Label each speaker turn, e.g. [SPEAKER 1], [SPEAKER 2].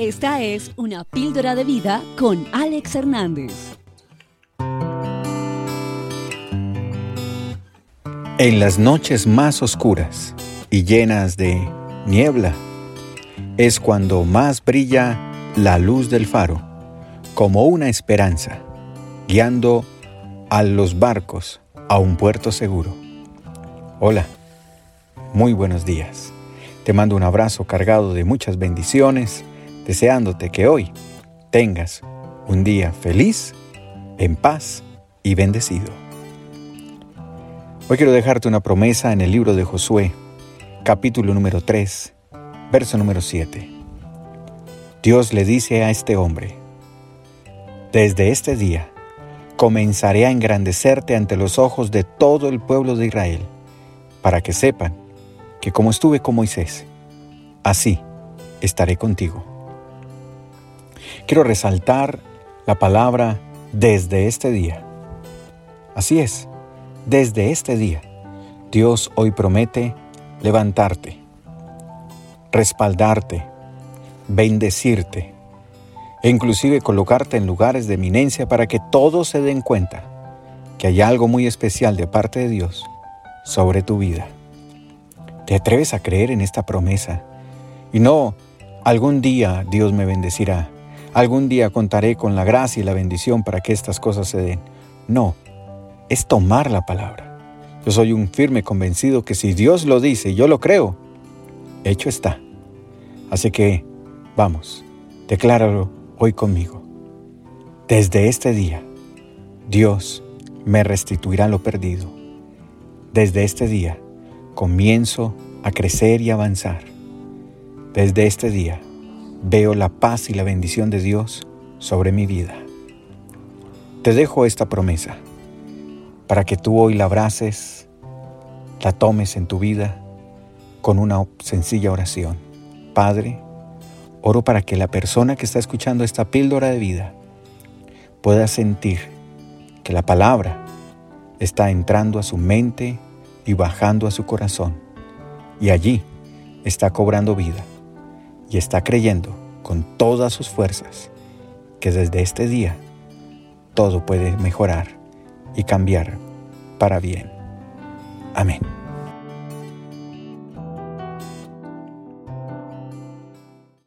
[SPEAKER 1] Esta es una píldora de vida con Alex Hernández.
[SPEAKER 2] En las noches más oscuras y llenas de niebla es cuando más brilla la luz del faro, como una esperanza, guiando a los barcos a un puerto seguro. Hola, muy buenos días. Te mando un abrazo cargado de muchas bendiciones deseándote que hoy tengas un día feliz, en paz y bendecido. Hoy quiero dejarte una promesa en el libro de Josué, capítulo número 3, verso número 7. Dios le dice a este hombre, desde este día comenzaré a engrandecerte ante los ojos de todo el pueblo de Israel, para que sepan que como estuve con Moisés, así estaré contigo. Quiero resaltar la palabra desde este día. Así es, desde este día, Dios hoy promete levantarte, respaldarte, bendecirte e inclusive colocarte en lugares de eminencia para que todos se den cuenta que hay algo muy especial de parte de Dios sobre tu vida. ¿Te atreves a creer en esta promesa? Y no, algún día Dios me bendecirá algún día contaré con la gracia y la bendición para que estas cosas se den. No, es tomar la palabra. Yo soy un firme convencido que si Dios lo dice y yo lo creo, hecho está. Así que, vamos, decláralo hoy conmigo. Desde este día, Dios me restituirá lo perdido. Desde este día, comienzo a crecer y avanzar. Desde este día, veo la paz y la bendición de Dios sobre mi vida. Te dejo esta promesa para que tú hoy la abraces, la tomes en tu vida con una sencilla oración. Padre, oro para que la persona que está escuchando esta píldora de vida pueda sentir que la palabra está entrando a su mente y bajando a su corazón. Y allí está cobrando vida y está creyendo con todas sus fuerzas que desde este día todo puede mejorar y cambiar para bien. Amén.